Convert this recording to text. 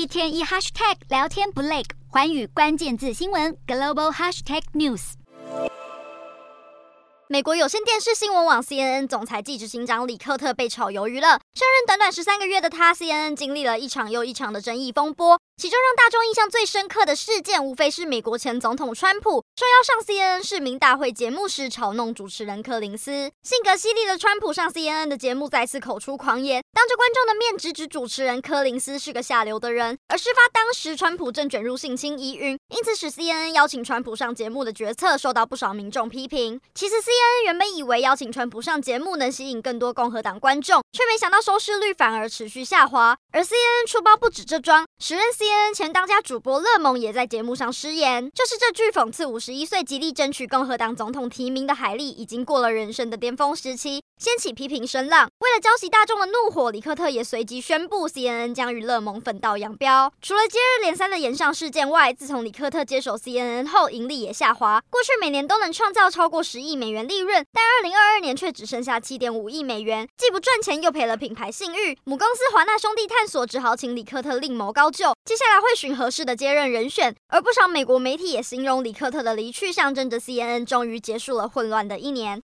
一天一 hashtag 聊天不累，环宇关键字新闻 global hashtag news。美国有线电视新闻网 CNN 总裁暨执行长李克特被炒鱿鱼了。上任短短十三个月的他，CNN 经历了一场又一场的争议风波。其中让大众印象最深刻的事件，无非是美国前总统川普受邀上 CNN 市民大会节目时嘲弄主持人柯林斯。性格犀利的川普上 CNN 的节目再次口出狂言，当着观众的面直指主持人柯林斯是个下流的人。而事发当时，川普正卷入性侵疑云，因此使 CNN 邀请川普上节目的决策受到不少民众批评。其实 CNN 原本以为邀请川普上节目能吸引更多共和党观众，却没想到收视率反而持续下滑。而 CNN 出包不止这桩，时任 CNN 前当家主播乐蒙也在节目上失言，就是这句讽刺五十一岁极力争取共和党总统提名的海莉已经过了人生的巅峰时期，掀起批评声浪。为了浇熄大众的怒火，李克特也随即宣布，CNN 将与勒蒙分道扬镳。除了接二连三的炎上事件外，自从李克特接手 CNN 后，盈利也下滑。过去每年都能创造超过十亿美元利润，但二零二二年却只剩下七点五亿美元，既不赚钱又赔了品牌信誉。母公司华纳兄弟探索只好请李克特另谋高就，接下来会。寻合适的接任人选，而不少美国媒体也形容李克特的离去象征着 CNN 终于结束了混乱的一年。